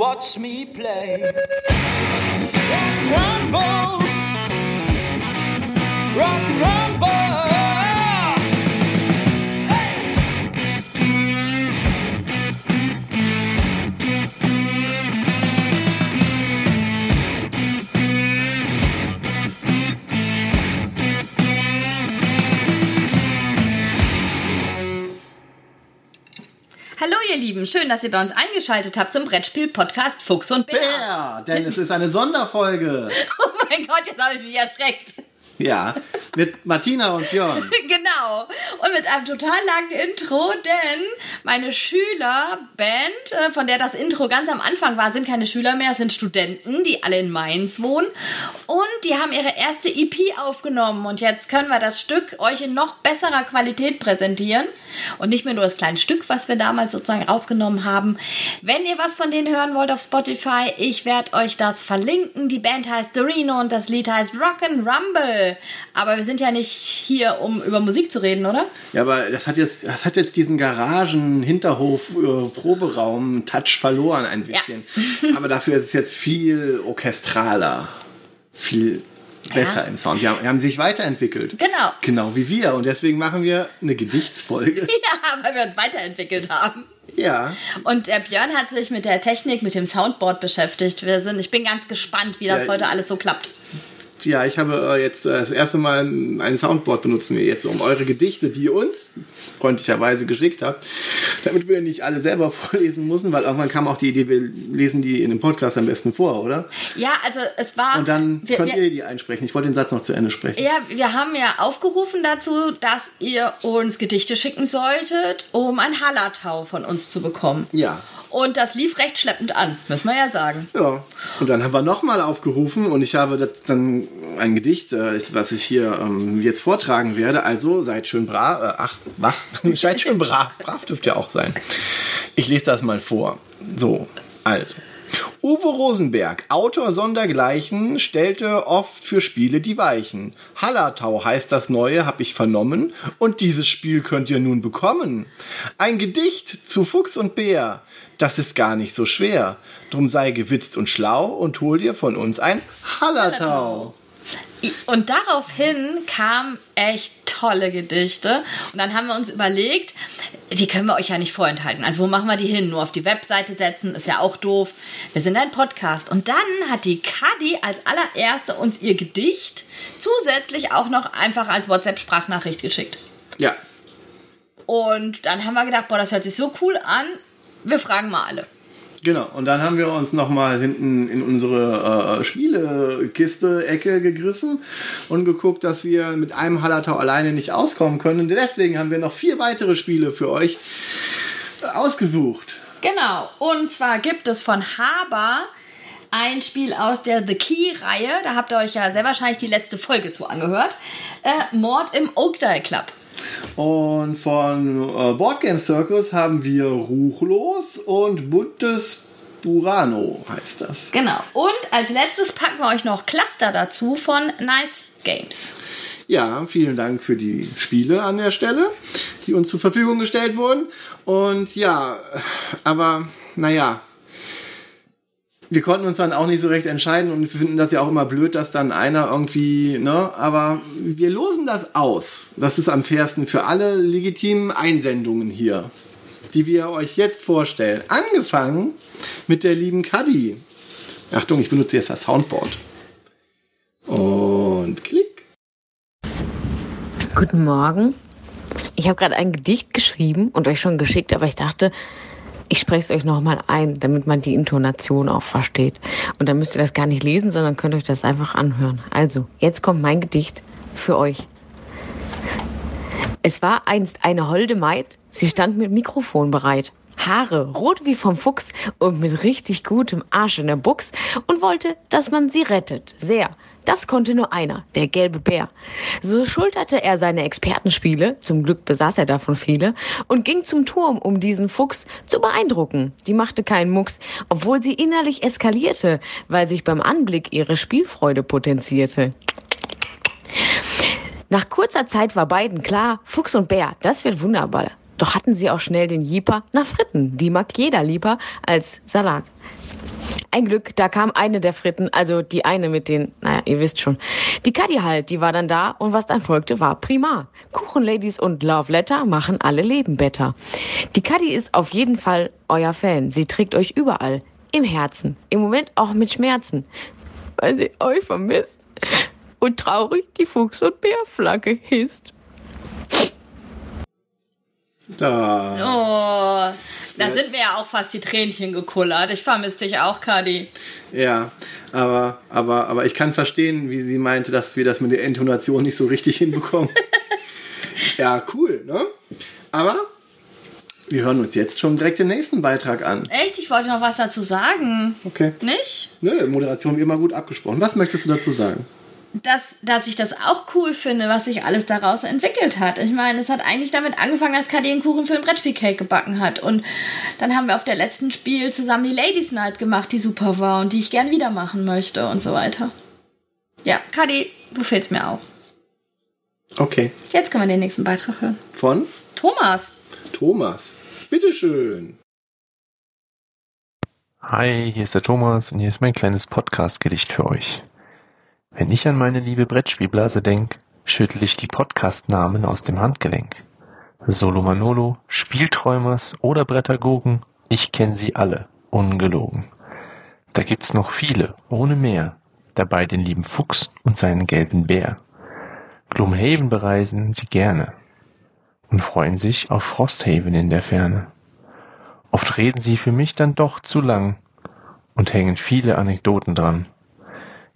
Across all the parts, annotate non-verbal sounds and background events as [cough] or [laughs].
watch me play. Rock and rumble, rock and rumble. Ihr Lieben, schön, dass ihr bei uns eingeschaltet habt zum Brettspiel-Podcast Fuchs und Bär. Bär, denn es ist eine Sonderfolge. [laughs] Oh mein Gott, jetzt habe ich mich erschreckt. Ja, mit Martina und Björn. [laughs] Genau. Und mit einem total langen Intro, denn meine Schülerband, äh, von der das Intro ganz am Anfang war, sind keine Schüler mehr, es sind Studenten, die alle in Mainz wohnen. Und die haben ihre erste EP aufgenommen. Und jetzt können wir das Stück euch in noch besserer Qualität präsentieren. Und nicht mehr nur das kleine Stück, was wir damals sozusagen rausgenommen haben. Wenn ihr was von denen hören wollt auf Spotify, ich werde euch das verlinken. Die Band heißt Dorino und das Lied heißt Rock'n'Rumble. Aber wir sind ja nicht hier, um über Musik zu reden, oder? Ja, aber das hat jetzt, das hat jetzt diesen Garagen, Hinterhof, äh, Proberaum, Touch verloren ein bisschen. aber dafür ist es jetzt viel orchestraler, viel besser Ja. im Sound. Die haben, haben sich weiterentwickelt. Genau. Genau wie wir. Und deswegen machen wir eine Gedichtsfolge. [laughs] Ja, weil wir uns weiterentwickelt haben. ja. Und der Björn hat sich mit der Technik, mit dem Soundboard beschäftigt. Wir sind, ich bin ganz gespannt, wie das Ja, heute alles so klappt. Ja, ich habe äh, jetzt äh, das erste Mal ein Soundboard benutzen wir jetzt, um eure Gedichte, die ihr uns freundlicherweise geschickt habt, damit wir nicht alle selber [laughs] vorlesen müssen, weil irgendwann kam auch die Idee, wir lesen die in dem Podcast am besten vor, oder? Ja, also es war. Und dann wir, könnt wir, ihr die einsprechen. Ich wollte den Satz noch zu Ende sprechen. ja, wir haben ja aufgerufen dazu, dass ihr uns Gedichte schicken solltet, um ein Hallertau von uns zu bekommen. Ja. Und das lief recht schleppend an, müssen wir ja sagen. Ja, und dann haben wir nochmal aufgerufen und ich habe dann ein Gedicht, äh, was ich hier ähm, jetzt vortragen werde. Also seid schön brav, äh, ach, wach, [laughs] seid schön brav. Brav dürft ihr auch sein. Ich lese das mal vor. So, also. Uwe Rosenberg, Autor sondergleichen, stellte oft für Spiele die Weichen. Hallertau heißt das Neue, hab ich vernommen, und dieses Spiel könnt ihr nun bekommen. Ein Gedicht zu Fuchs und Bär, das ist gar nicht so schwer. Drum sei gewitzt und schlau und hol dir von uns ein Hallertau. Und daraufhin kamen echt tolle Gedichte. Und dann haben wir uns überlegt, die können wir euch ja nicht vorenthalten. Also wo machen wir die hin? Nur auf die Webseite setzen, ist ja auch doof. Wir sind ein Podcast. Und dann hat die Kadi als allererste uns ihr Gedicht zusätzlich auch noch einfach als WhatsApp-Sprachnachricht geschickt. Ja, Und dann haben wir gedacht, boah, das hört sich so cool an. Wir fragen mal alle. Genau, und dann haben wir uns nochmal hinten in unsere äh, Spielekiste-Ecke gegriffen und geguckt, dass wir mit einem Hallertau alleine nicht auskommen können. Und deswegen haben wir noch vier weitere Spiele für euch ausgesucht. Genau. Und zwar gibt es von Haber ein Spiel aus der The Key-Reihe. Da habt ihr euch ja sehr wahrscheinlich die letzte Folge zu angehört. Äh, Mord im Oakdale Club. Und von äh, Board Game Circus haben wir Ruchlos und Buntes Burano heißt das. Genau. Und als letztes packen wir euch noch Cluster dazu von Nice Games. Ja, vielen Dank für die Spiele an der Stelle, die uns zur Verfügung gestellt wurden. Und ja, aber naja, wir konnten uns dann auch nicht so recht entscheiden und wir finden das ja auch immer blöd, dass dann einer irgendwie, ne, aber wir losen das aus. Das ist am fairsten für alle legitimen Einsendungen hier, die wir euch jetzt vorstellen. Angefangen mit der lieben Kadi. Achtung, ich benutze jetzt das Soundboard. Und klick. Guten Morgen. Ich habe gerade ein Gedicht geschrieben und euch schon geschickt, aber ich dachte, ich spreche es euch nochmal ein, damit man die Intonation auch versteht. Und dann müsst ihr das gar nicht lesen, sondern könnt euch das einfach anhören. Also, jetzt kommt mein Gedicht für euch. Es war einst eine holde Maid, sie stand mit Mikrofon bereit. Haare rot wie vom Fuchs und mit richtig gutem Arsch in der Buchs und wollte, dass man sie rettet. Sehr. Das konnte nur einer, der gelbe Bär. So schulterte er seine Expertenspiele, zum Glück besaß er davon viele, und ging zum Turm, um diesen Fuchs zu beeindrucken. Sie machte keinen Mucks, obwohl sie innerlich eskalierte, weil sich beim Anblick ihre Spielfreude potenzierte. Nach kurzer Zeit war beiden klar, Fuchs und Bär, das wird wunderbar. Doch hatten sie auch schnell den Jeeper nach Fritten. Die mag jeder lieber als Salat. Ein Glück, da kam eine der Fritten, also die eine mit den, naja, ihr wisst schon. Die Kadi halt, die war dann da und was dann folgte, war prima. Kuchenladies und Love Letter machen alle Leben better. Die Kadi ist auf jeden Fall euer Fan. Sie trägt euch überall. Im Herzen. Im Moment auch mit Schmerzen. Weil sie euch vermisst. Und traurig die Fuchs- und Bärflagge hisst. Da. Oh, da sind mir ja auch fast die Tränchen gekullert. Ich vermisse dich auch, Kadi. Ja, aber, aber, aber ich kann verstehen, wie sie meinte, dass wir das mit der Intonation nicht so richtig hinbekommen. [laughs] ja, cool, ne? Aber wir hören uns jetzt schon direkt den nächsten Beitrag an. Echt? Ich wollte noch was dazu sagen. Okay. Nicht? Nö, Moderation wie immer gut abgesprochen. Was möchtest du dazu sagen? Dass, dass ich das auch cool finde, was sich alles daraus entwickelt hat. Ich meine, es hat eigentlich damit angefangen, als KD einen Kuchen für ein Brettspielcake gebacken hat. Und dann haben wir auf der letzten Spiel zusammen die Ladies Night gemacht, die super war und die ich gern wieder machen möchte und so weiter. Ja, KD, du fehlst mir auch. Okay. Jetzt können wir den nächsten Beitrag hören. Von Thomas. Thomas. Bitteschön. Hi, hier ist der Thomas und hier ist mein kleines Podcast-Gedicht für euch. Wenn ich an meine liebe Brettspielblase denk, schüttel ich die Podcast-Namen aus dem Handgelenk. Solo Manolo, Spielträumers oder Brettagogen, ich kenn sie alle, ungelogen. Da gibt's noch viele, ohne mehr, dabei den lieben Fuchs und seinen gelben Bär. Gloomhaven bereisen sie gerne und freuen sich auf Frosthaven in der Ferne. Oft reden sie für mich dann doch zu lang und hängen viele Anekdoten dran.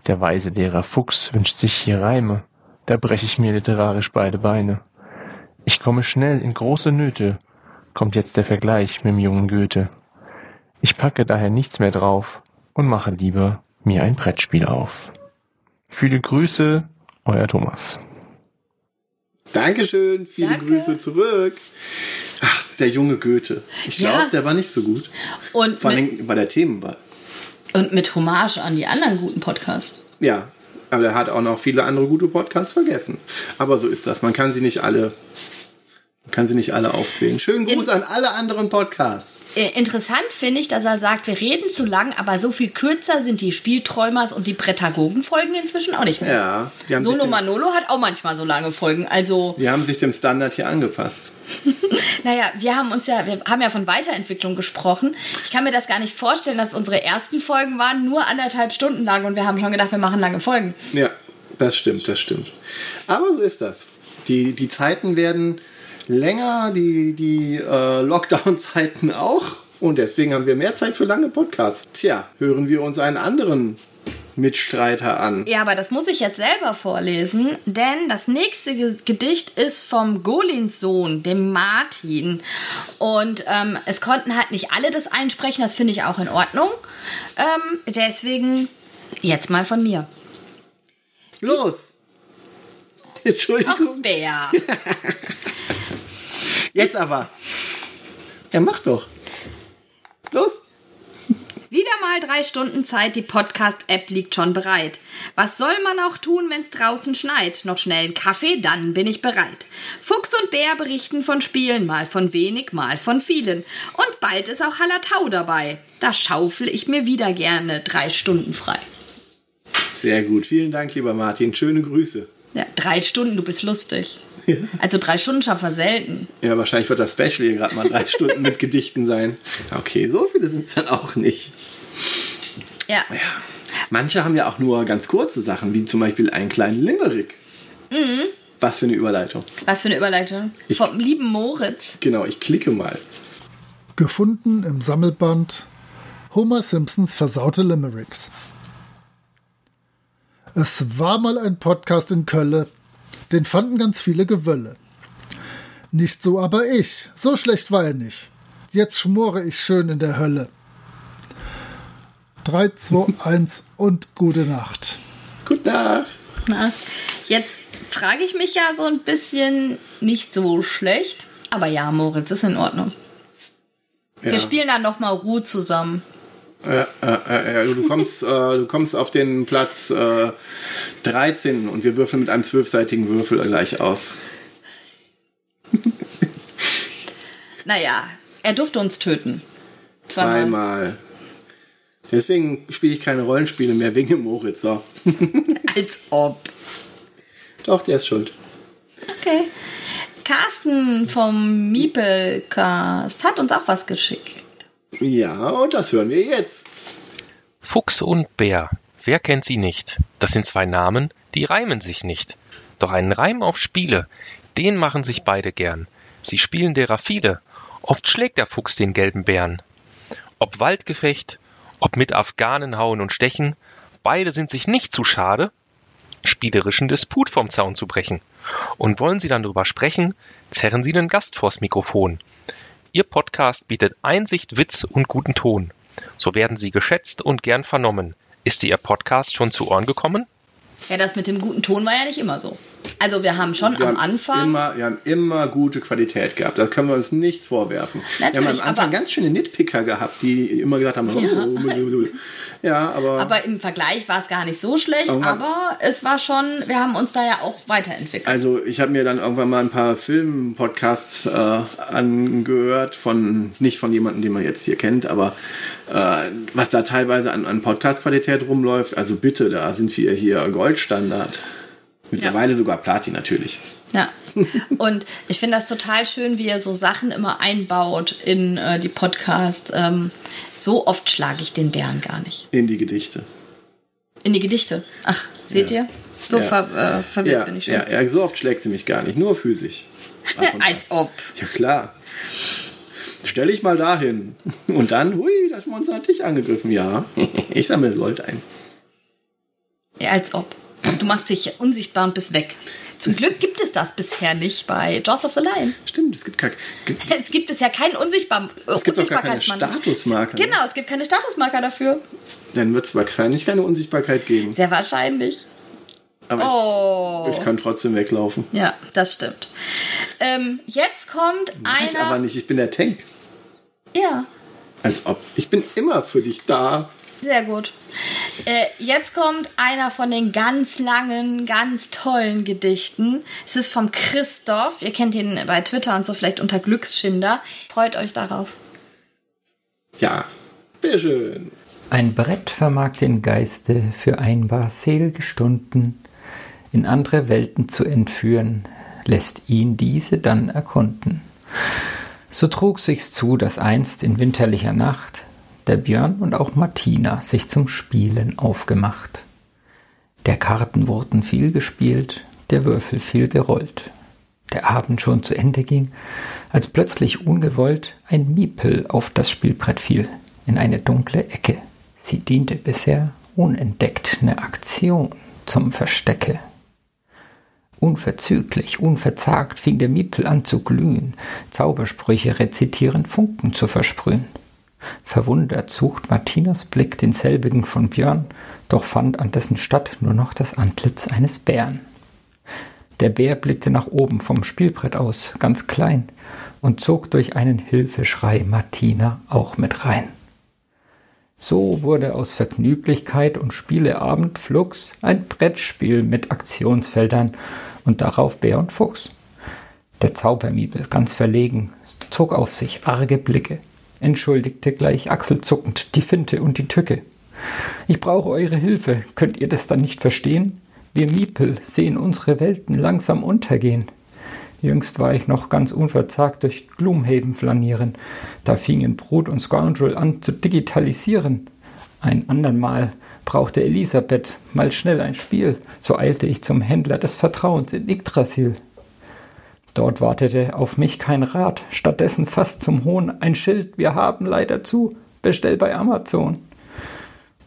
Der weise Lehrer Fuchs wünscht sich hier Reime, da brech ich mir literarisch beide Beine. Ich komme schnell in große Nöte, kommt jetzt der Vergleich mit dem jungen Goethe. Ich packe daher nichts mehr drauf und mache lieber mir ein Brettspiel auf. Viele Grüße, euer Thomas. Dankeschön. Viele Danke. Grüße zurück. Ach, der junge Goethe. Ich Ja. glaube, der war nicht so gut. Und Vor allem bei der Themenwahl. Und mit Hommage an die anderen guten Podcasts. Ja, aber er hat auch noch viele andere gute Podcasts vergessen. Aber so ist das. Man kann sie nicht alle, man kann sie nicht alle aufzählen. Schönen Gruß an alle anderen Podcasts. Äh, Interessant finde ich, dass er sagt, wir reden zu lang, aber so viel kürzer sind die Spielträumers und die Prätagogen-Folgen inzwischen auch nicht mehr. Ja, Solo Manolo hat auch manchmal so lange Folgen. Also, die haben sich dem Standard hier angepasst. [laughs] naja, wir haben uns ja, wir haben ja von Weiterentwicklung gesprochen. Ich kann mir das gar nicht vorstellen, dass unsere ersten Folgen waren nur anderthalb Stunden lang und wir haben schon gedacht, wir machen lange Folgen. Ja, das stimmt, das stimmt. Aber so ist das. Die, die Zeiten werden länger, die, die äh, Lockdown-Zeiten auch. Und deswegen haben wir mehr Zeit für lange Podcasts. Tja, hören wir uns einen anderen Mitstreiter an. Ja, aber das muss ich jetzt selber vorlesen, denn das nächste Ge- Gedicht ist vom Golins Sohn, dem Martin. Und ähm, es konnten halt nicht alle das einsprechen, das finde ich auch in Ordnung. Ähm, deswegen jetzt mal von mir. Los! [laughs] Ach, Entschuldigung. Bär. [laughs] Jetzt aber. Ja, mach doch. Los! Wieder mal drei Stunden Zeit, die Podcast-App liegt schon bereit. Was soll man auch tun, wenn's draußen schneit? Noch schnell einen Kaffee, dann bin ich bereit. Fuchs und Bär berichten von Spielen, mal von wenig, mal von vielen. Und bald ist auch Hallertau dabei. Da schaufel ich mir wieder gerne drei Stunden frei. Sehr gut. Vielen Dank, lieber Martin. Schöne Grüße. Ja, drei Stunden, du bist lustig. [laughs] Also drei Stunden schaffen wir selten. Ja, wahrscheinlich wird das Special hier gerade mal drei Stunden mit Gedichten sein. Okay, so viele sind es dann auch nicht. Ja. Manche haben ja auch nur ganz kurze Sachen, wie zum Beispiel einen kleinen Limerick. Was für eine Überleitung. Was für eine Überleitung. Ich- Vom lieben Moritz. Genau, ich klicke mal. Gefunden im Sammelband Homer Simpsons versaute Limericks. Es war mal ein Podcast in Kölle, den fanden ganz viele Gewölle. Nicht so aber ich, so schlecht war er nicht. Jetzt schmore ich schön in der Hölle. 3, 2, 1 und gute Nacht. Gute Nacht. Na, jetzt frage ich mich ja so ein bisschen nicht so schlecht. Aber ja, Moritz, ist in Ordnung. Ja. Wir spielen dann noch mal Ruhe zusammen. Äh, äh, äh, äh, du, [laughs] kommst, äh, du kommst auf den Platz äh, 13 und wir würfeln mit einem zwölfseitigen Würfel gleich aus. [laughs] Naja, er durfte uns töten. Zweimal. Zweimal. Deswegen spiele ich keine Rollenspiele mehr wegen Moritz. So. [laughs] Als ob. Doch, der ist schuld. Okay. Carsten vom Miepelcast hat uns auch was geschickt. Ja, und das hören wir jetzt. Fuchs und Bär. Wer kennt sie nicht? Das sind zwei Namen, die reimen sich nicht. Doch einen Reim auf Spiele, den machen sich beide gern. Sie spielen derer viele. Oft schlägt der Fuchs den gelben Bären. Ob Waldgefecht, ob mit Afghanen hauen und stechen, beide sind sich nicht zu schade, spielerischen Disput vom Zaun zu brechen. Und wollen sie dann drüber sprechen, zerren sie den Gast vors Mikrofon. Ihr Podcast bietet Einsicht, Witz und guten Ton. So werden sie geschätzt und gern vernommen. Ist Ihr Podcast schon zu Ohren gekommen? Ja, das mit dem guten Ton war ja nicht immer so. Also wir haben schon Wir am haben Anfang. Immer, wir haben immer gute Qualität gehabt. Da können wir uns nichts vorwerfen. wir haben Natürlich, am Anfang aber- ganz schöne Nitpicker gehabt, die immer gesagt haben, oh, ja, aber, aber im Vergleich war es gar nicht so schlecht, aber es war schon, wir haben uns da ja auch weiterentwickelt. also ich habe mir dann irgendwann mal ein paar Film-Podcasts äh, angehört von nicht von jemandem, den man jetzt hier kennt, aber äh, was da teilweise an, an Podcast-Qualität rumläuft, also bitte, da sind wir hier Goldstandard. Mittlerweile sogar Platin natürlich. Ja. [laughs] Und ich finde das total schön, wie ihr so Sachen immer einbaut in äh, die Podcasts. Ähm, so oft schlage ich den Bären gar nicht. In die Gedichte. In die Gedichte. Ach, seht Ja. ihr? So Ja. ver, äh, verwirrt Ja, bin ich schon. ja, ja, so oft schlägt sie mich gar nicht, nur physisch. [laughs] Als ob. Ja klar. Stell ich mal dahin. Und dann, hui, das Monster hat dich angegriffen. Ja, [laughs] ich sammle Gold ein. Ja, als ob. Du machst dich unsichtbar und bist weg. Zum Glück gibt es das bisher nicht bei Jaws of the Lion. Stimmt, es gibt, kein, gibt [laughs] Es gibt es ja keinen Unsichtbar Es gibt doch gar keine. Statusmarker, ne? Genau, es gibt keine Statusmarker dafür. dann wird es wahrscheinlich keine Unsichtbarkeit geben. Sehr wahrscheinlich. Aber Oh. ich, ich kann trotzdem weglaufen. Ja, das stimmt. Ähm, jetzt kommt Mach ich aber einer. nicht, ich bin der Tank. Ja, Als ob. Ich bin immer für dich da. sehr gut. Äh, jetzt kommt einer von den ganz langen, ganz tollen Gedichten. Es ist vom Christoph. Ihr kennt ihn bei Twitter und so vielleicht unter Glücksschinder. Freut euch darauf. Ja, bitteschön. Ein Brett vermag den Geiste für ein paar selge Stunden in andere Welten zu entführen, lässt ihn diese dann erkunden. So trug sich's zu, dass einst in winterlicher Nacht der Björn und auch Martina sich zum Spielen aufgemacht. Der Karten wurden viel gespielt, der Würfel viel gerollt. Der Abend schon zu Ende ging, als plötzlich ungewollt ein Miepel auf das Spielbrett fiel, in eine dunkle Ecke. Sie diente bisher unentdeckt ne Aktion zum Verstecke. Unverzüglich, unverzagt fing der Miepel an zu glühen, Zaubersprüche rezitierend Funken zu versprühen. Verwundert sucht Martinas Blick denselbigen von Björn, doch fand an dessen Statt nur noch das Antlitz eines Bären. Der Bär blickte nach oben vom Spielbrett aus, ganz klein, und zog durch einen Hilfeschrei Martina auch mit rein. So wurde aus Vergnüglichkeit und Spieleabend flugs ein Brettspiel mit Aktionsfeldern und darauf Bär und Fuchs. Der Zaubermiebel, ganz verlegen, zog auf sich arge Blicke, entschuldigte gleich achselzuckend die Finte und die Tücke. Ich brauche eure Hilfe, könnt ihr das dann nicht verstehen? Wir Miepel sehen unsere Welten langsam untergehen. Jüngst war ich noch ganz unverzagt durch Gloomhaven flanieren. Da fingen Brut und Scoundrel an zu digitalisieren. Ein andern Mal brauchte Elisabeth mal schnell ein Spiel. So eilte ich zum Händler des Vertrauens in Yggdrasil. Dort wartete auf mich kein Rat, stattdessen fast zum Hohn ein Schild. Wir haben leider zu, bestell bei Amazon.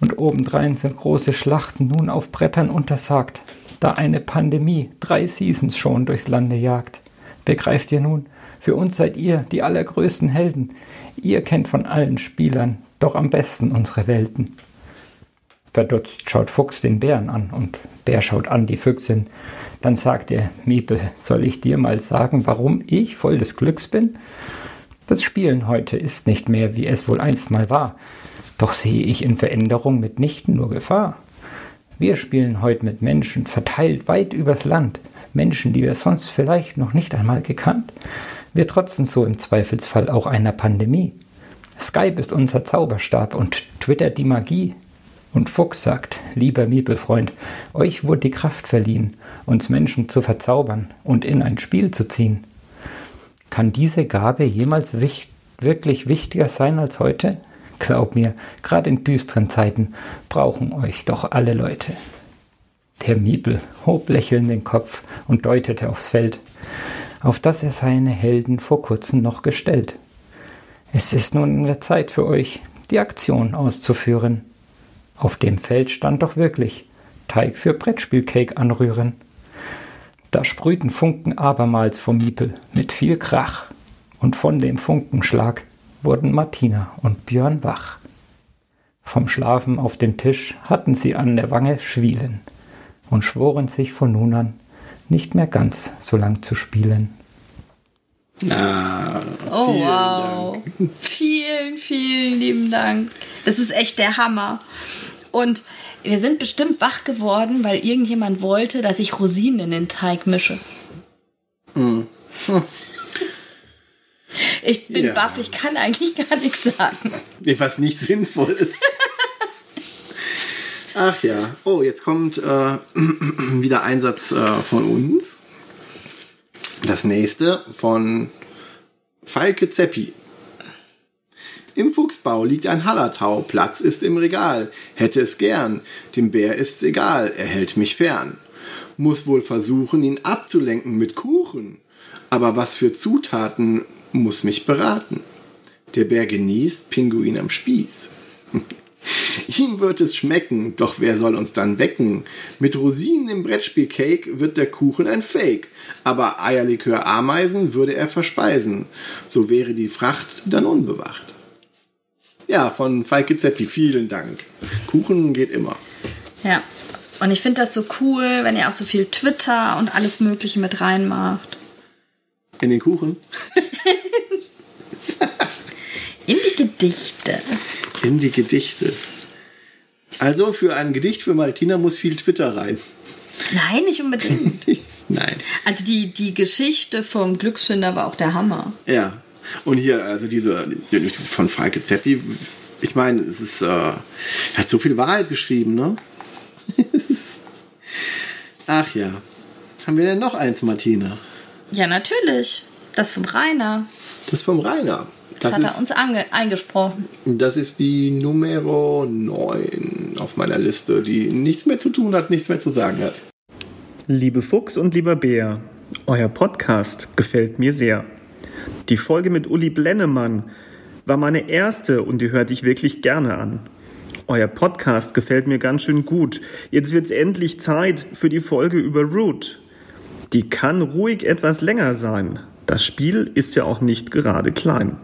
Und obendrein sind große Schlachten nun auf Brettern untersagt, da eine Pandemie drei Seasons schon durchs Lande jagt. Begreift ihr nun, für uns seid ihr die allergrößten Helden. Ihr kennt von allen Spielern doch am besten unsere Welten. Verdutzt schaut Fuchs den Bären an und Bär schaut an die Füchsin. Dann sagt er, Miepel, soll ich dir mal sagen, warum ich voll des Glücks bin? Das Spielen heute ist nicht mehr, wie es wohl einst mal war. Doch sehe ich in Veränderung mitnichten nur Gefahr. Wir spielen heute mit Menschen verteilt weit übers Land, Menschen, die wir sonst vielleicht noch nicht einmal gekannt. Wir trotzen so im Zweifelsfall auch einer Pandemie. Skype ist unser Zauberstab und Twitter die Magie. Und Fuchs sagt, lieber Miepelfreund, euch wurde die Kraft verliehen, uns Menschen zu verzaubern und in ein Spiel zu ziehen. Kann diese Gabe jemals wich wirklich wichtiger sein als heute? Glaub mir, gerade in düsteren Zeiten brauchen euch doch alle Leute. Der Miepel hob lächelnd den Kopf und deutete aufs Feld, auf das er seine Helden vor kurzem noch gestellt. Es ist nun in der Zeit für euch, die Aktion auszuführen. Auf dem Feld stand doch wirklich Teig für Brettspielcake anrühren. Da sprühten Funken abermals vom Miepel mit viel Krach, und von dem Funkenschlag wurden Martina und Björn wach. Vom Schlafen auf den Tisch hatten sie an der Wange Schwielen und schworen sich von nun an, nicht mehr ganz so lang zu spielen. Ah, Oh vielen wow. Dank. [laughs] Vielen, vielen lieben Dank. Das ist echt der Hammer. Und wir sind bestimmt wach geworden, weil irgendjemand wollte, dass ich Rosinen in den Teig mische. [laughs] Ich bin Ja. baff, ich kann eigentlich gar nichts sagen. Was nicht sinnvoll ist. [laughs] Ach ja. Oh, jetzt kommt äh, [clears throat] wieder ein Satz äh, von uns. Das nächste von Falke Zeppi. Im Fuchsbau liegt ein Hallertau, Platz ist im Regal, hätte es gern, dem Bär ist's egal, er hält mich fern. Muss wohl versuchen, ihn abzulenken mit Kuchen, aber was für Zutaten muss mich beraten. Der Bär genießt Pinguin am Spieß. [laughs] Ihm wird es schmecken, doch wer soll uns dann wecken? Mit Rosinen im Brettspielcake wird der Kuchen ein Fake, aber Eierlikör Ameisen würde er verspeisen. So wäre die Fracht dann unbewacht. Ja, von Falke Zeppi, vielen Dank. Kuchen geht immer. Ja. Und ich finde das so cool, wenn ihr auch so viel Twitter und alles Mögliche mit reinmacht. In den Kuchen? [laughs] In die Gedichte. In die Gedichte. Also für ein Gedicht für Martina muss viel Twitter rein. Nein, nicht unbedingt. [laughs] Nein. Also die, die Geschichte vom Glücksfinder war auch der Hammer. Ja. Und hier, also diese die von Falke Zeppi, ich meine, es ist, äh, er hat so viel Wahrheit geschrieben, ne? [laughs] Ach ja. Haben wir denn noch eins, Martina? Ja, natürlich. Das vom Rainer. Das vom Rainer. Das, Das, hat er ist, uns ange eingesprochen. das ist die Numero 9 auf meiner Liste, die nichts mehr zu tun hat, nichts mehr zu sagen hat. Liebe Fuchs und lieber Bär, euer Podcast gefällt mir sehr. Die Folge mit Uli Blennemann war meine erste und die hörte ich wirklich gerne an. Euer Podcast gefällt mir ganz schön gut. Jetzt wird's endlich Zeit für die Folge über Root. Die kann ruhig etwas länger sein. Das Spiel ist ja auch nicht gerade klein.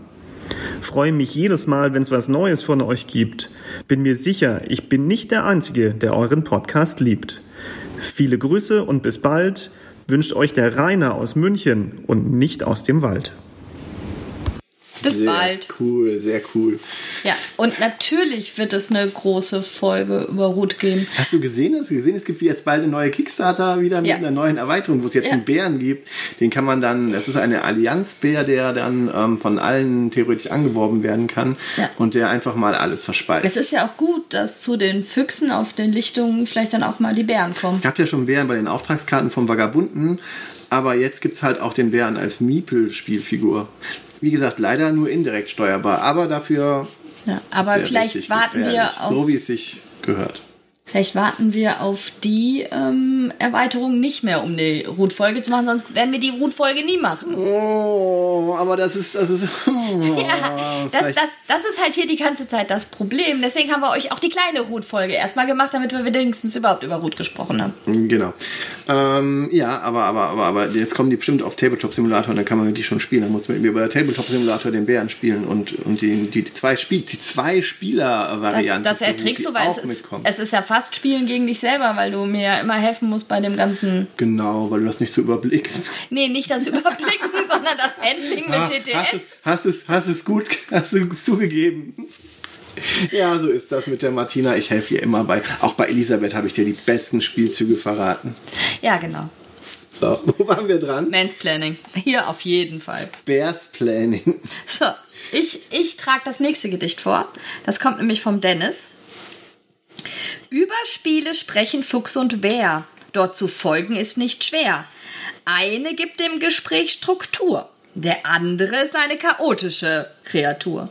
Freue mich jedes Mal, wenn es was Neues von euch gibt. Bin mir sicher, ich bin nicht der Einzige, der euren Podcast liebt. Viele Grüße und bis bald wünscht euch der Rainer aus München und nicht aus dem Wald. Bis sehr bald. Cool, sehr cool. Ja, und natürlich wird es eine große Folge über Ruth geben. Hast du gesehen? Hast du gesehen? Es gibt jetzt bald eine neue Kickstarter wieder mit Ja. einer neuen Erweiterung, wo es jetzt Ja. einen Bären gibt. Den kann man dann, das ist eine Allianzbär, der dann ähm, von allen theoretisch angeworben werden kann Ja. und der einfach mal alles verspeist. Es ist ja auch gut, dass zu den Füchsen auf den Lichtungen vielleicht dann auch mal die Bären kommen. Es gab ja schon Bären bei den Auftragskarten vom Vagabunden, aber jetzt gibt es halt auch den Bären als Miepel-Spielfigur. Wie gesagt, leider nur indirekt steuerbar, aber dafür. Ja, aber vielleicht warten wir auf So wie es sich gehört. Vielleicht warten wir auf die ähm, Erweiterung nicht mehr, um die Root-Folge zu machen, sonst werden wir die Root-Folge nie machen. Oh, aber das ist. Das ist [laughs] oh, Ja, das, das, das ist halt hier die ganze Zeit das Problem. Deswegen haben wir euch auch die kleine Root-Folge erstmal gemacht, damit wir wenigstens überhaupt über Root gesprochen haben. Genau. Ähm, ja, aber, aber, aber, aber jetzt kommen die bestimmt auf Tabletop Simulator und dann kann man die schon spielen. Dann muss man über Tabletop Simulator den Bären spielen und, und die, die, die zwei Spiel, die zwei Spieler Das, das erträgst du, weil es ist, es ist ja fast Spielen gegen dich selber, weil du mir ja immer helfen musst bei dem ganzen. Genau, weil du das nicht so überblickst. Nee, nicht das Überblicken, [laughs] sondern das Handling mit Ah, Hast TTS. es, hast es, hast es gut, hast du zugegeben. Ja, so ist das mit der Martina. Ich helfe ihr immer bei. Auch bei Elisabeth habe ich dir die besten Spielzüge verraten. Ja, genau. So, [laughs] wo waren wir dran? Mansplaining. Hier auf jeden Fall. Bears Planning. So, ich, ich trage das nächste Gedicht vor. Das kommt nämlich vom Dennis. Über Spiele sprechen Fuchs und Bär. Dort zu folgen ist nicht schwer. Eine gibt dem Gespräch Struktur. Der andere ist eine chaotische Kreatur.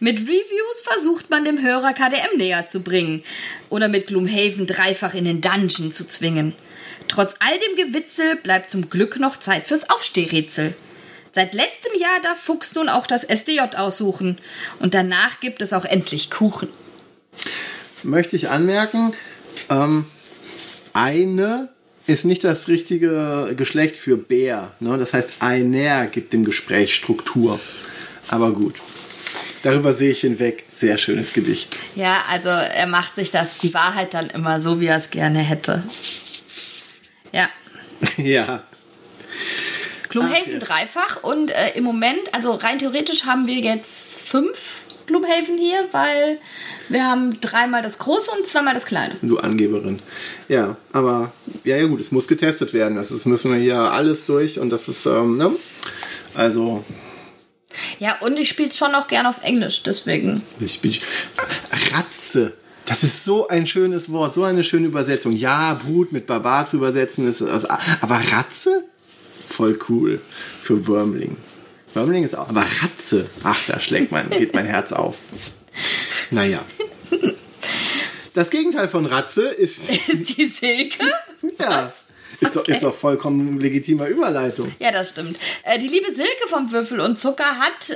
Mit Reviews versucht man dem Hörer KDM näher zu bringen oder mit Gloomhaven dreifach in den Dungeon zu zwingen. Trotz all dem Gewitzel bleibt zum Glück noch Zeit fürs Aufstehrätsel. Seit letztem Jahr darf Fuchs nun auch das SDJ aussuchen und danach gibt es auch endlich Kuchen. Möchte ich anmerken, ähm, eine ist nicht das richtige Geschlecht für Bär. Ne? Das heißt, einer gibt dem Gespräch Struktur. Aber gut. Darüber sehe ich hinweg. Sehr schönes Gedicht. Ja, also er macht sich das, die Wahrheit dann immer so, wie er es gerne hätte. Ja. [laughs] ja. Gloomhaven Ach, ja. dreifach und äh, im Moment, also rein theoretisch haben wir jetzt fünf Gloomhaven hier, weil wir haben dreimal das große und zweimal das kleine. Du Angeberin. Ja, aber ja, ja gut, es muss getestet werden. Das ist, müssen wir hier alles durch und das ist, ähm, ne? Also, Ja, und ich spiele es schon auch gern auf Englisch, deswegen. ich bin. Ratze. Das ist so ein schönes Wort, so eine schöne Übersetzung. Ja, Brut mit Barbar zu übersetzen ist. Aber Ratze? Voll cool. Für Wormling. Wormling ist auch. Aber Ratze. Ach, da schlägt mein, geht mein Herz auf. Naja. Das Gegenteil von Ratze ist. [laughs] Die Silke? Ja. Ist doch, ist doch vollkommen legitimer Überleitung. Ja, das stimmt. Äh, die liebe Silke vom Würfel und Zucker hat äh,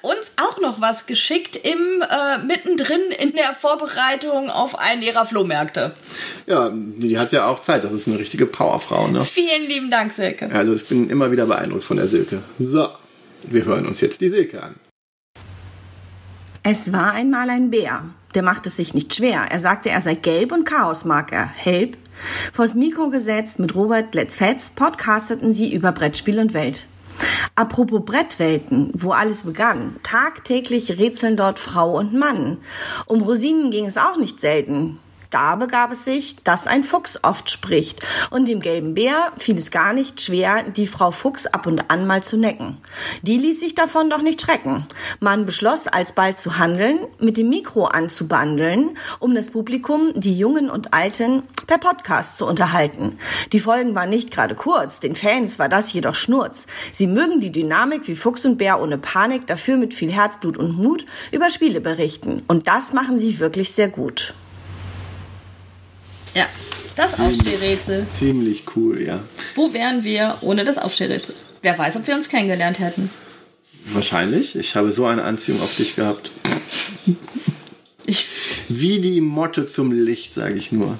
uns auch noch was geschickt im äh, mittendrin in der Vorbereitung auf einen ihrer Flohmärkte. Ja, die hat ja auch Zeit. Das ist eine richtige Powerfrau, ne? Vielen lieben Dank, Silke. Also ich bin immer wieder beeindruckt von der Silke. So, wir hören uns jetzt die Silke an. Es war einmal ein Bär. Der machte es sich nicht schwer. Er sagte, er sei gelb und Chaos mag er. Help. Vors Mikro gesetzt mit Robert Let's podcasteten sie über Brettspiel und Welt. Apropos Brettwelten, wo alles begann. Tagtäglich rätseln dort Frau und Mann. Um Rosinen ging es auch nicht selten. Da begab es sich, dass ein Fuchs oft spricht, und dem gelben Bär fiel es gar nicht schwer, die Frau Fuchs ab und an mal zu necken. Die ließ sich davon doch nicht schrecken. Man beschloss alsbald zu handeln, mit dem Mikro anzubandeln, um das Publikum, die Jungen und Alten, per Podcast zu unterhalten. Die Folgen waren nicht gerade kurz, den Fans war das jedoch Schnurz. Sie mögen die Dynamik wie Fuchs und Bär ohne Panik, dafür mit viel Herzblut und Mut über Spiele berichten. Und das machen sie wirklich sehr gut. Ja, das Aufstehrätsel. Ziemlich cool, ja. Wo wären wir ohne das Aufstehrätsel? Wer weiß, ob wir uns kennengelernt hätten. Wahrscheinlich. Ich habe so eine Anziehung auf dich gehabt. Ich, Wie die Motte zum Licht, sage ich nur.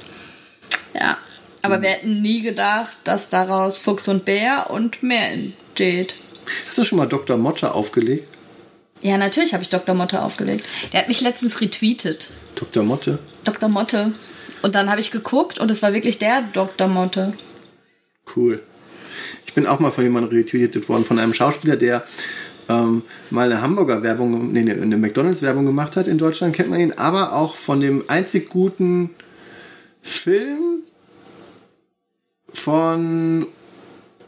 ja, aber wir hätten nie gedacht, dass daraus Fuchs und Bär und mehr entsteht. Hast du schon mal Dr. Motte aufgelegt? Ja, natürlich habe ich Dr. Motte aufgelegt. Der hat mich letztens retweetet. Dr. Motte? Dr. Motte. Und dann habe ich geguckt und es war wirklich der Dr. Motte. Cool. Ich bin auch mal von jemandem retweetet worden, von einem Schauspieler, der ähm, mal eine Hamburger-Werbung, nee, eine- eine McDonalds-Werbung gemacht hat in Deutschland, kennt man ihn, aber auch von dem einzig guten Film von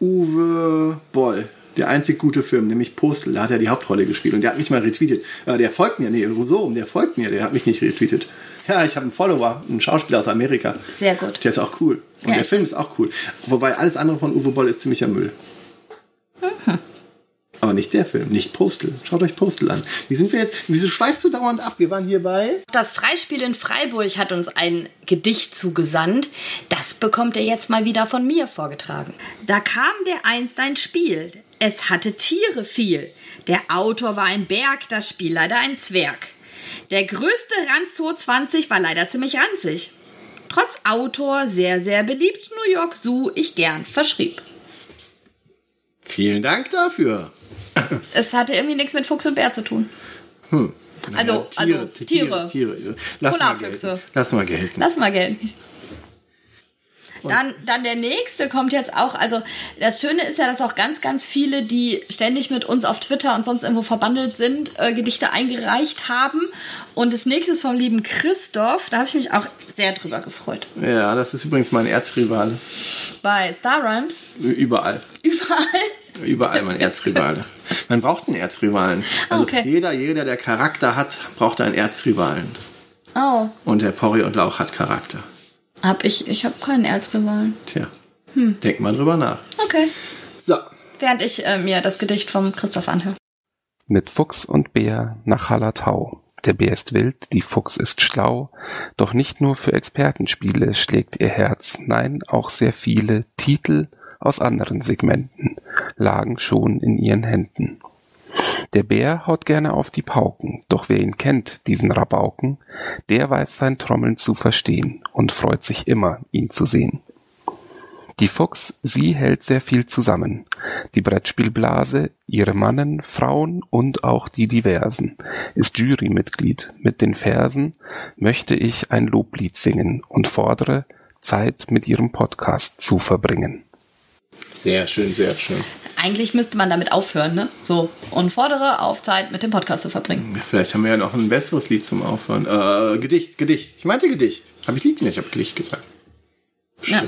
Uwe Boll. Der einzig gute Film, nämlich Postel. Da hat er die Hauptrolle gespielt und der hat mich mal retweetet. Äh, der folgt mir, nee, so der folgt mir, der hat mich nicht retweetet. [laughs] Ja, ich habe einen Follower, einen Schauspieler aus Amerika. Sehr gut. Der ist auch cool. Und Ja, der Film ist auch cool. Wobei alles andere von Uwe Boll ist ziemlicher Müll. Aber nicht der Film, nicht Postel. Schaut euch Postel an. Wie sind wir jetzt? Wieso schweißt du dauernd ab? Wir waren hier bei. Das Freispiel in Freiburg hat uns ein Gedicht zugesandt. Das bekommt er jetzt mal wieder von mir vorgetragen. Da kam der einst ein Spiel. Es hatte Tiere viel. Der Autor war ein Berg, das Spiel leider ein Zwerg. Der größte Ranz 220 war leider ziemlich ranzig. Trotz Autor sehr, sehr beliebt, New York Zoo ich gern verschrieb. Vielen Dank dafür. Es hatte irgendwie nichts mit Fuchs und Bär zu tun. Also, Tiere, also Tiere, Tiere. Tiere. Lass mal gelten. Lass mal gelten. Lass mal gelten. Dann, dann der nächste kommt jetzt auch. Also das Schöne ist ja, dass auch ganz, ganz viele, die ständig mit uns auf Twitter und sonst irgendwo verbandelt sind, äh, Gedichte eingereicht haben. Und das nächste ist vom lieben Christoph. Da habe ich mich auch sehr drüber gefreut. Ja, das ist übrigens mein Erzrivale. Bei Star Rhymes. Überall. Überall. Überall mein Erzrivale. Man braucht einen Erzrivalen. Ah, Also okay. jeder, jeder, der Charakter hat, braucht einen Erzrivalen. Oh, Und der Porri und Lauch hat Charakter. Hab ich. Ich habe keinen Erzrivalen. Tja, Hm. denk mal drüber nach. Okay. So. Während ich äh, mir das Gedicht vom Christoph anhöre. Mit Fuchs und Bär nach Hallertau. Der Bär ist wild, die Fuchs ist schlau, doch nicht nur für Expertenspiele schlägt ihr Herz, nein, auch sehr viele Titel aus anderen Segmenten lagen schon in ihren Händen. Der Bär haut gerne auf die Pauken, doch wer ihn kennt, diesen Rabauken, der weiß sein Trommeln zu verstehen und freut sich immer, ihn zu sehen. Die Fuchs, sie hält sehr viel zusammen. Die Brettspielblase, ihre Mannen, Frauen und auch die Diversen, ist Jurymitglied. Mit den Versen möchte ich ein Loblied singen und fordere, Zeit mit ihrem Podcast zu verbringen. Sehr schön, sehr schön. Eigentlich müsste man damit aufhören, ne? So. Und fordere auf Zeit mit dem Podcast zu verbringen. Vielleicht haben wir ja noch ein besseres Lied zum Aufhören. Äh, Gedicht, Gedicht. Ich meinte Gedicht. Habe ich Lied? Nee, ich habe Gedicht gesagt. Ja.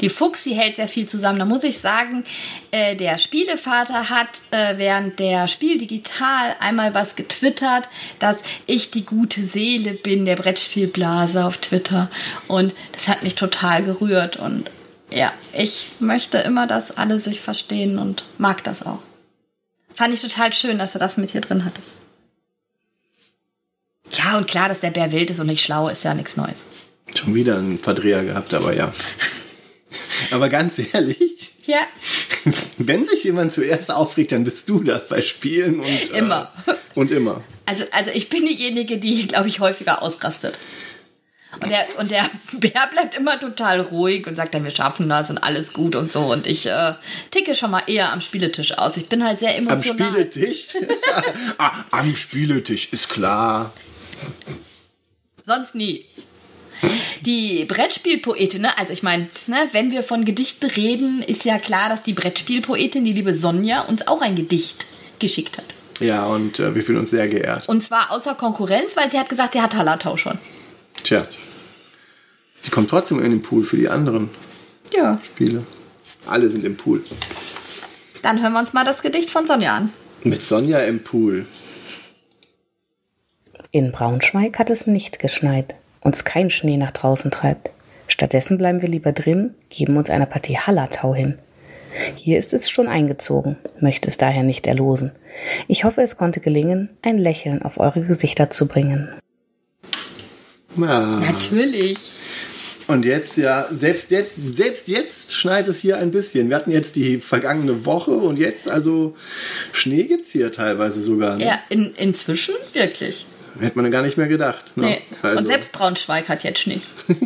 Die Fuchsi hält sehr viel zusammen. Da muss ich sagen, äh, der Spielevater hat äh, während der Spiel digital einmal was getwittert, dass ich die gute Seele bin, der Brettspielblase auf Twitter. Und das hat mich total gerührt. Und ja, ich möchte immer, dass alle sich verstehen und mag das auch. Fand ich total schön, dass du das mit hier drin hattest. Ja, und klar, dass der Bär wild ist und nicht schlau, ist ja nichts Neues. Schon wieder einen Verdreher gehabt, aber ja. [laughs] aber ganz ehrlich, Ja, [laughs] wenn sich jemand zuerst aufregt, dann bist du das bei Spielen und äh, Immer. Und immer. Also, also ich bin diejenige, die, glaube ich, häufiger ausrastet. Und der, und der [laughs] Bär bleibt immer total ruhig und sagt dann, wir schaffen das und alles gut und so. Und ich äh, ticke schon mal eher am Spieletisch aus. Ich bin halt sehr Am emotional. Spieletisch? [laughs] ah, am Spieletisch, ist klar. Sonst nie. Die Brettspielpoetin, ne? also ich meine, ne, wenn wir von Gedichten reden, ist ja klar, dass die Brettspielpoetin, die liebe Sonja, uns auch ein Gedicht geschickt hat. Ja, und äh, wir fühlen uns sehr geehrt. Und zwar außer Konkurrenz, weil sie hat gesagt, sie hat Hallertau schon. Tja. Sie kommt trotzdem in den Pool für die anderen Ja. Spiele. Alle sind im Pool. Dann hören wir uns mal das Gedicht von Sonja an. Mit Sonja im Pool. In Braunschweig hat es nicht geschneit, uns kein Schnee nach draußen treibt. Stattdessen bleiben wir lieber drin, geben uns einer Partie Hallertau hin. Hier ist es schon eingezogen, möchte es daher nicht erlosen. Ich hoffe, es konnte gelingen, ein Lächeln auf eure Gesichter zu bringen. Ah. Natürlich. Und jetzt, ja, selbst jetzt, selbst jetzt schneit es hier ein bisschen. Wir hatten jetzt die vergangene Woche und jetzt, also Schnee gibt es hier teilweise sogar. Ne? Ja, in, inzwischen wirklich. Hätte man gar nicht mehr gedacht. Ne? Nee. Also, Und selbst Braunschweig hat jetzt Schnee. [laughs]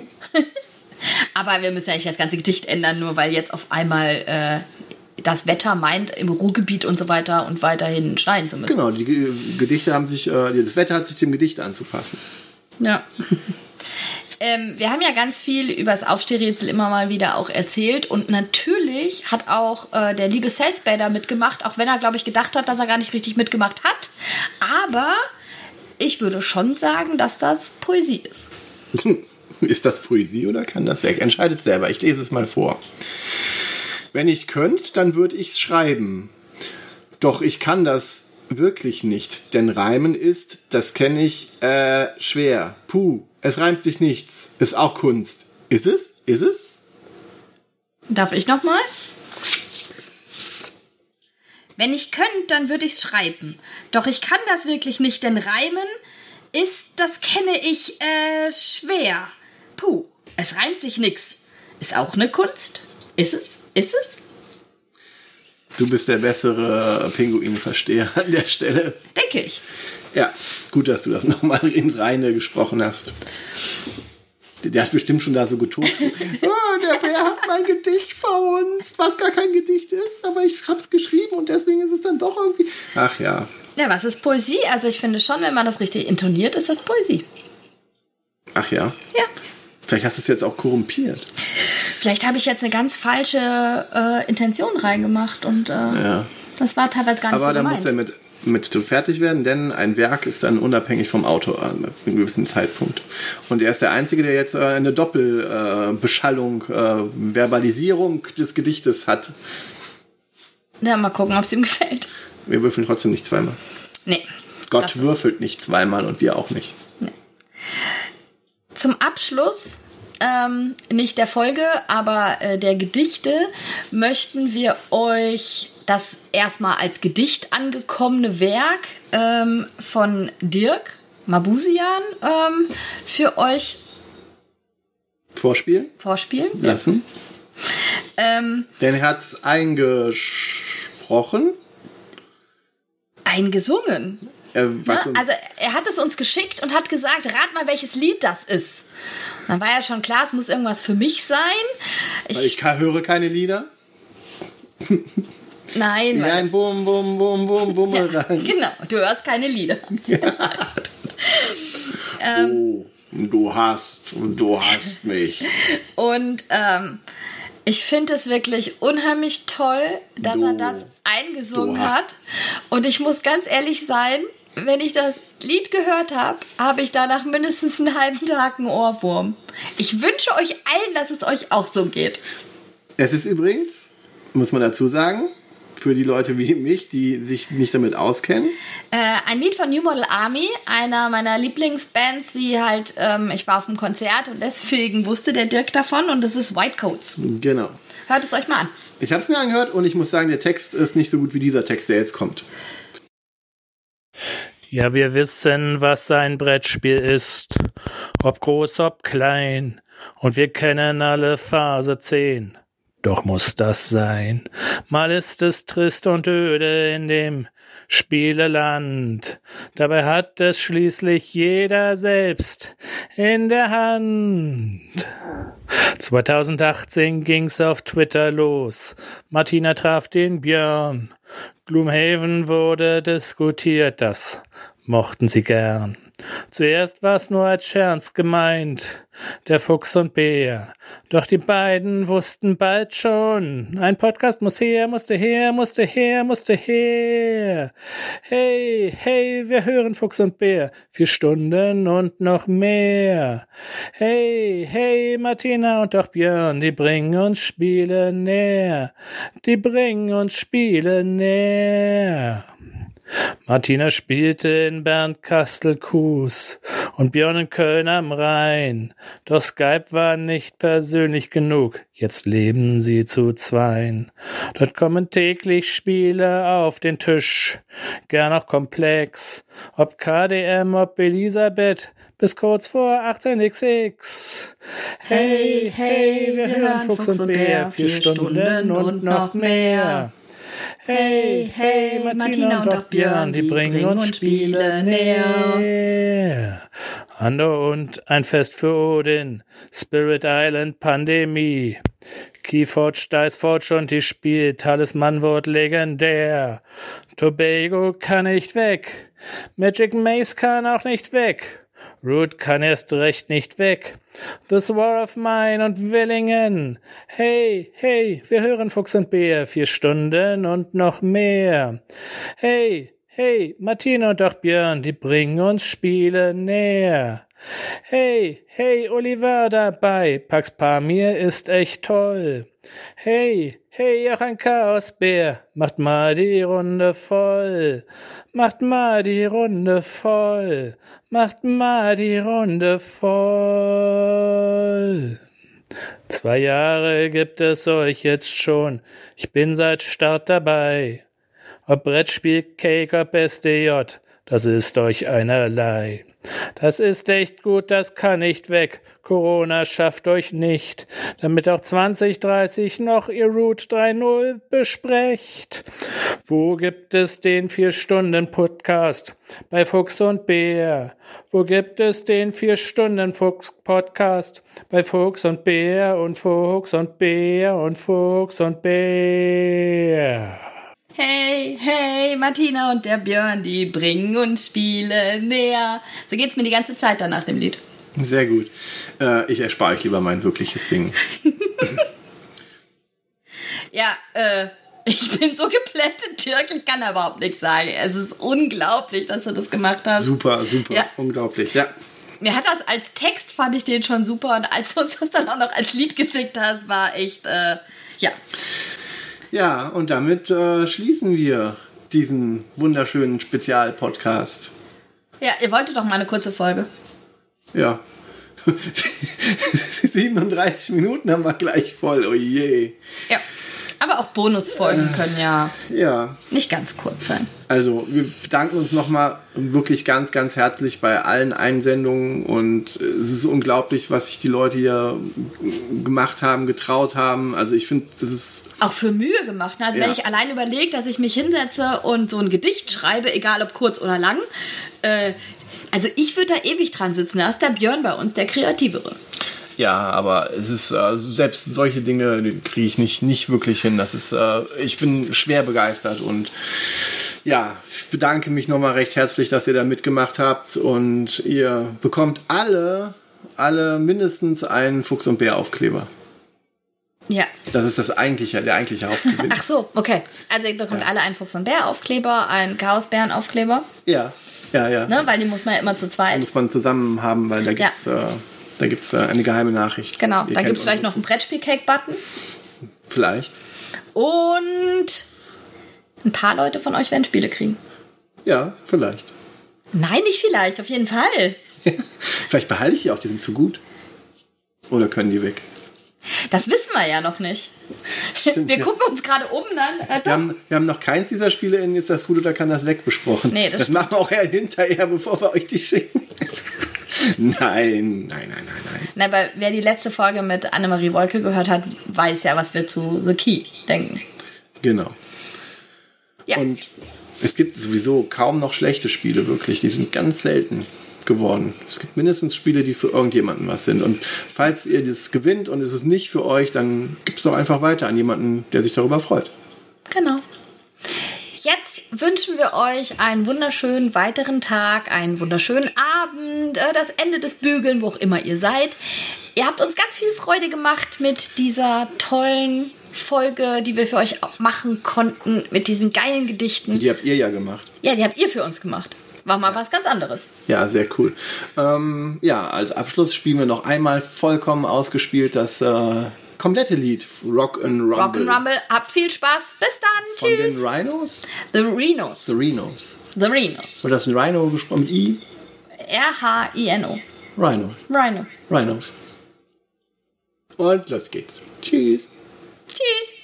Aber wir müssen ja nicht das ganze Gedicht ändern, nur weil jetzt auf einmal äh, das Wetter meint, im Ruhrgebiet und so weiter und weiterhin schneien zu müssen. Genau, die Ge- Gedichte haben sich, äh, das Wetter hat sich dem Gedicht anzupassen. Ja. ähm, wir haben ja ganz viel über das Aufstehrätsel immer mal wieder auch erzählt und natürlich hat auch äh, der liebe Salesbader mitgemacht, auch wenn er, glaube ich, gedacht hat, dass er gar nicht richtig mitgemacht hat. Aber ich würde schon sagen, dass das Poesie ist. [laughs] Ist das Poesie oder kann das weg? Entscheidet selber. Ich lese es mal vor. Wenn ich könnt, dann würde ich's schreiben. Doch ich kann das wirklich nicht, denn Reimen ist, das kenne ich, äh, schwer. Puh, es reimt sich nichts. Ist auch Kunst. Ist es? Ist es? Darf ich noch mal? Wenn ich könnte, dann würde ich's schreiben. Doch ich kann das wirklich nicht, denn Reimen ist, das kenne ich, äh, schwer. Puh, es reimt sich nix. Ist auch eine Kunst? Ist es? Ist es? Du bist der bessere Pinguinversteher an der Stelle. Denke ich. Ja, gut, dass du das nochmal ins Reine gesprochen hast. Der, hat bestimmt schon da so getobt. [laughs] oh, der Bär hat mein Gedicht verhunzt, was gar kein Gedicht ist, aber ich hab's geschrieben und deswegen ist es dann doch irgendwie. Ach ja. Ja, was ist Poesie? Also ich finde schon, wenn man das richtig intoniert, ist das Poesie. Ach ja. Ja. Vielleicht hast du es jetzt auch korrumpiert. Vielleicht habe ich jetzt eine ganz falsche äh, Intention reingemacht und äh, Ja. das war teilweise gar nicht Aber so da gemeint. muss er mit, mit fertig werden, denn ein Werk ist dann unabhängig vom Autor an einem gewissen Zeitpunkt. Und er ist der Einzige, der jetzt äh, eine Doppelbeschallung, äh, äh, Verbalisierung des Gedichtes hat. ja, mal gucken, ob es ihm gefällt. Wir würfeln trotzdem nicht zweimal. Nee. Gott würfelt nicht zweimal und wir auch nicht. Zum Abschluss, ähm, nicht der Folge, aber äh, der Gedichte, möchten wir euch das erstmal als Gedicht angekommene Werk ähm, von Dirk Mabusian ähm, für euch Vorspielen vorspielen. lassen. Ähm, Denn er hat es eingesprochen. eingesungen. Er Ne? weiß uns, Also er hat es uns geschickt und hat gesagt, rat mal, welches Lied das ist. Und dann war ja schon klar, es muss irgendwas für mich sein. Ich, ich ka- höre keine Lieder. [laughs] nein, Wie weil ein es- Bum, Bum, Bum, Bum, Bumerang. genau, du hörst keine Lieder. [laughs] [laughs] Ähm, Oh, du hast, du hast mich. Und ähm, ich finde es wirklich unheimlich toll, dass Du- er das eingesungen hat. Und ich muss ganz ehrlich sein, wenn ich das Lied gehört habe, habe ich danach mindestens einen halben Tag einen Ohrwurm. Ich wünsche euch allen, dass es euch auch so geht. Es ist übrigens, muss man dazu sagen, für die Leute wie mich, die sich nicht damit auskennen, Äh, ein Lied von New Model Army, einer meiner Lieblingsbands, die halt, ähm, ich war auf einem Konzert und deswegen wusste der Dirk davon und das ist White Coats. genau. Hört es euch mal an. Ich habe es mir angehört und ich muss sagen, der Text ist nicht so gut wie dieser Text, der jetzt kommt. Ja, wir wissen, was ein Brettspiel ist, ob groß, ob klein, und wir kennen alle Phase 10. Doch muss das sein. Mal ist es trist und öde in dem Spieleland. Dabei hat es schließlich jeder selbst in der Hand. 2018 ging's auf Twitter los. Martina traf den Björn. Gloomhaven wurde diskutiert, das mochten sie gern. Zuerst war's nur als Scherz gemeint, der Fuchs und Bär. Doch die beiden wussten bald schon, ein Podcast muss her, musste her, musste her, musste her. Hey, hey, wir hören Fuchs und Bär, vier Stunden und noch mehr. Hey, hey, Martina und auch Björn, die bringen uns Spiele näher, die bringen uns Spiele näher. Martina spielte in Bernkastel-Kues und Björn in Köln am Rhein. Doch Skype war nicht persönlich genug, jetzt leben sie zu zweien. Dort kommen täglich Spiele auf den Tisch, gern auch komplex. Ob KDM, ob Elisabeth, bis kurz vor 18xx. Hey, hey, wir hören Fuchs und Bär, vier Stunden und noch mehr. Hey, hey, Martina und auch Björn, die bringen uns Spiele näher. Ando und ein Fest für Odin, Spirit Island Pandemie. Keyforge, Diceforge und die Spiel, Talisman wird legendär. Tobago kann nicht weg, Magic Maze kann auch nicht weg. Root kann erst recht nicht weg. This War of Mine und Willingen. Hey, hey, wir hören Fuchs und Bär, vier Stunden und noch mehr. Hey, hey, Martina und auch Björn, die bringen uns Spiele näher. Hey, hey, Oliver dabei, Pax Pamir ist echt toll. Hey, hey, auch ein Chaosbär, macht mal die Runde voll. Macht mal die Runde voll. Macht mal die Runde voll. Zwei Jahre gibt es euch jetzt schon, ich bin seit Start dabei. Ob Brettspiel, Cake, ob SDJ, das ist euch einerlei. Das ist echt gut, das kann nicht weg. Corona schafft euch nicht, damit auch 2030 noch ihr Route 3.0 besprecht. Wo gibt es den 4-Stunden-Podcast? Bei Fuchs und Bär. Wo gibt es den 4-Stunden-Podcast? Bei Fuchs und Bär und Fuchs und Bär und Fuchs und Bär. Hey, hey, Martina und der Björn, die bringen uns Spiele näher. So geht's mir die ganze Zeit dann nach dem Lied. Sehr gut. Äh, ich erspare euch lieber mein wirkliches Singen. [laughs] Ja, äh, ich bin so geplättet, Dirk, ich kann da überhaupt nichts sagen. Es ist unglaublich, dass du das gemacht hast. Super, super, Ja. unglaublich. Ja, Mir hat das als Text, fand ich den schon super. Und als du uns das dann auch noch als Lied geschickt hast, war echt, äh, ja. Ja und damit äh, schließen wir diesen wunderschönen Spezialpodcast. Ja, ihr wolltet doch mal eine kurze Folge. Ja. [laughs] 37 Minuten haben wir gleich voll, oh je. Ja. Aber auch Bonusfolgen können ja Ja, nicht ganz kurz sein. also wir bedanken uns nochmal wirklich ganz, ganz herzlich bei allen Einsendungen und es ist unglaublich, was sich die Leute hier gemacht haben, getraut haben. Also ich finde, das ist Auch für Mühe gemacht. Ne? Also Ja. wenn ich allein überlege, dass ich mich hinsetze und so ein Gedicht schreibe, egal ob kurz oder lang, äh, also ich würde da ewig dran sitzen. Da ist der Björn bei uns, der Kreativere. Ja, aber es ist äh, selbst solche Dinge die kriege ich nicht, nicht wirklich hin. Das ist, äh, ich bin schwer begeistert und ja, ich bedanke mich nochmal recht herzlich, dass ihr da mitgemacht habt und ihr bekommt alle, alle mindestens einen Fuchs und Bär Aufkleber. Ja. Das ist das eigentliche, der eigentliche Hauptgewinn. [laughs] Ach so, okay. Also ihr bekommt alle einen Fuchs- und Bär-Aufkleber, einen Chaosbären-Aufkleber, ja, ja, ja. ne? weil die muss man ja immer zu Die zweit. muss man zusammen haben, weil da Ja. gibt's, äh, da gibt's äh, eine geheime Nachricht. Genau, Ihr kennt gibt es vielleicht noch einen Brettspiel-Cake-Button. Vielleicht. Und ein paar Leute von euch werden Spiele kriegen. Ja, vielleicht. Nein, nicht vielleicht, auf jeden Fall. [laughs] Vielleicht behalte ich die auch, die sind zu gut. Oder können die weg? Das wissen wir ja noch nicht. Stimmt, wir ja. gucken uns gerade um dann. Äh, Wir haben, wir haben noch keins dieser Spiele in Ist das gut oder kann das weg besprochen. Nee, das das machen wir auch eher hinterher, bevor wir euch die schicken. Nein, nein, nein, nein, nein. Na, aber wer die letzte Folge mit Annemarie Wolke gehört hat, weiß ja, was wir zu The Key denken. Genau. Ja. Und es gibt sowieso kaum noch schlechte Spiele, wirklich. Die sind ganz selten geworden. Es gibt mindestens Spiele, die für irgendjemanden was sind. Und falls ihr das gewinnt und es ist nicht für euch, dann gibt es doch einfach weiter an jemanden, der sich darüber freut. Genau. Wünschen wir euch einen wunderschönen weiteren Tag, einen wunderschönen Abend, äh, das Ende des Bügeln, wo auch immer ihr seid. Ihr habt uns ganz viel Freude gemacht mit dieser tollen Folge, die wir für euch auch machen konnten, mit diesen geilen Gedichten. Die habt ihr ja gemacht. Ja, die habt ihr für uns gemacht. War mal was ganz anderes. Ja, sehr cool. Ähm, ja, als Abschluss spielen wir noch einmal vollkommen ausgespielt das äh, komplette Lied Rock and Rumble. Rock'n'Rumble, habt viel Spaß. Bis dann. Von den Tschüss. Rhinos? The Rhinos. The Rhinos. The Rhinos. Wird das ein Rhino gesprochen mit I? R-H-I-N-O. Rhino. Rhino. Rhinos. Und los geht's. Tschüss. Tschüss.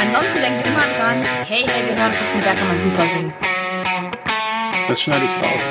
Ansonsten denkt immer dran, hey, hey, wir hören Fuchs und Berg kann man super singen. Das schneide ich raus.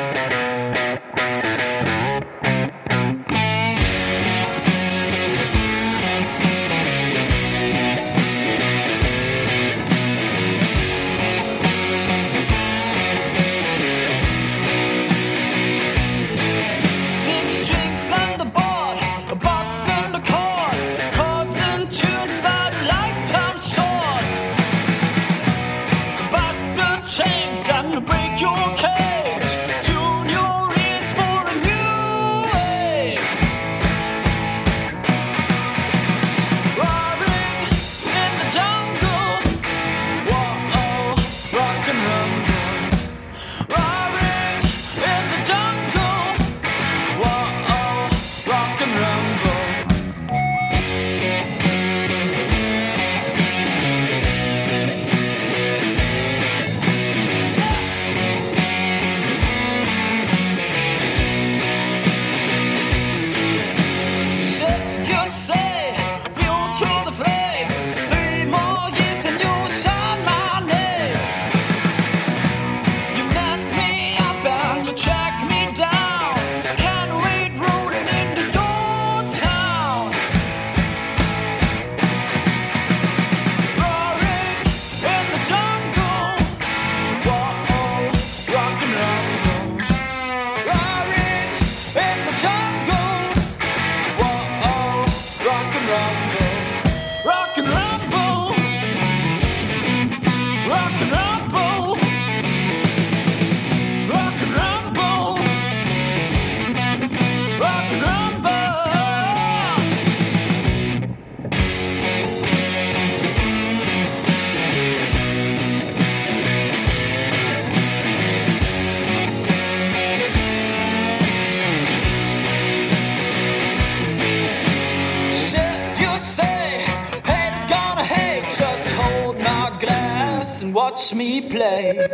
from me play.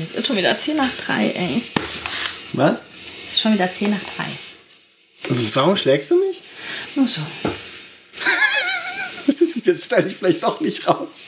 Jetzt ist schon wieder 10 nach 3, ey. Was? Es ist schon wieder 10 nach 3. Warum schlägst du mich? Nur so. [laughs] Das schneide ich vielleicht doch nicht raus.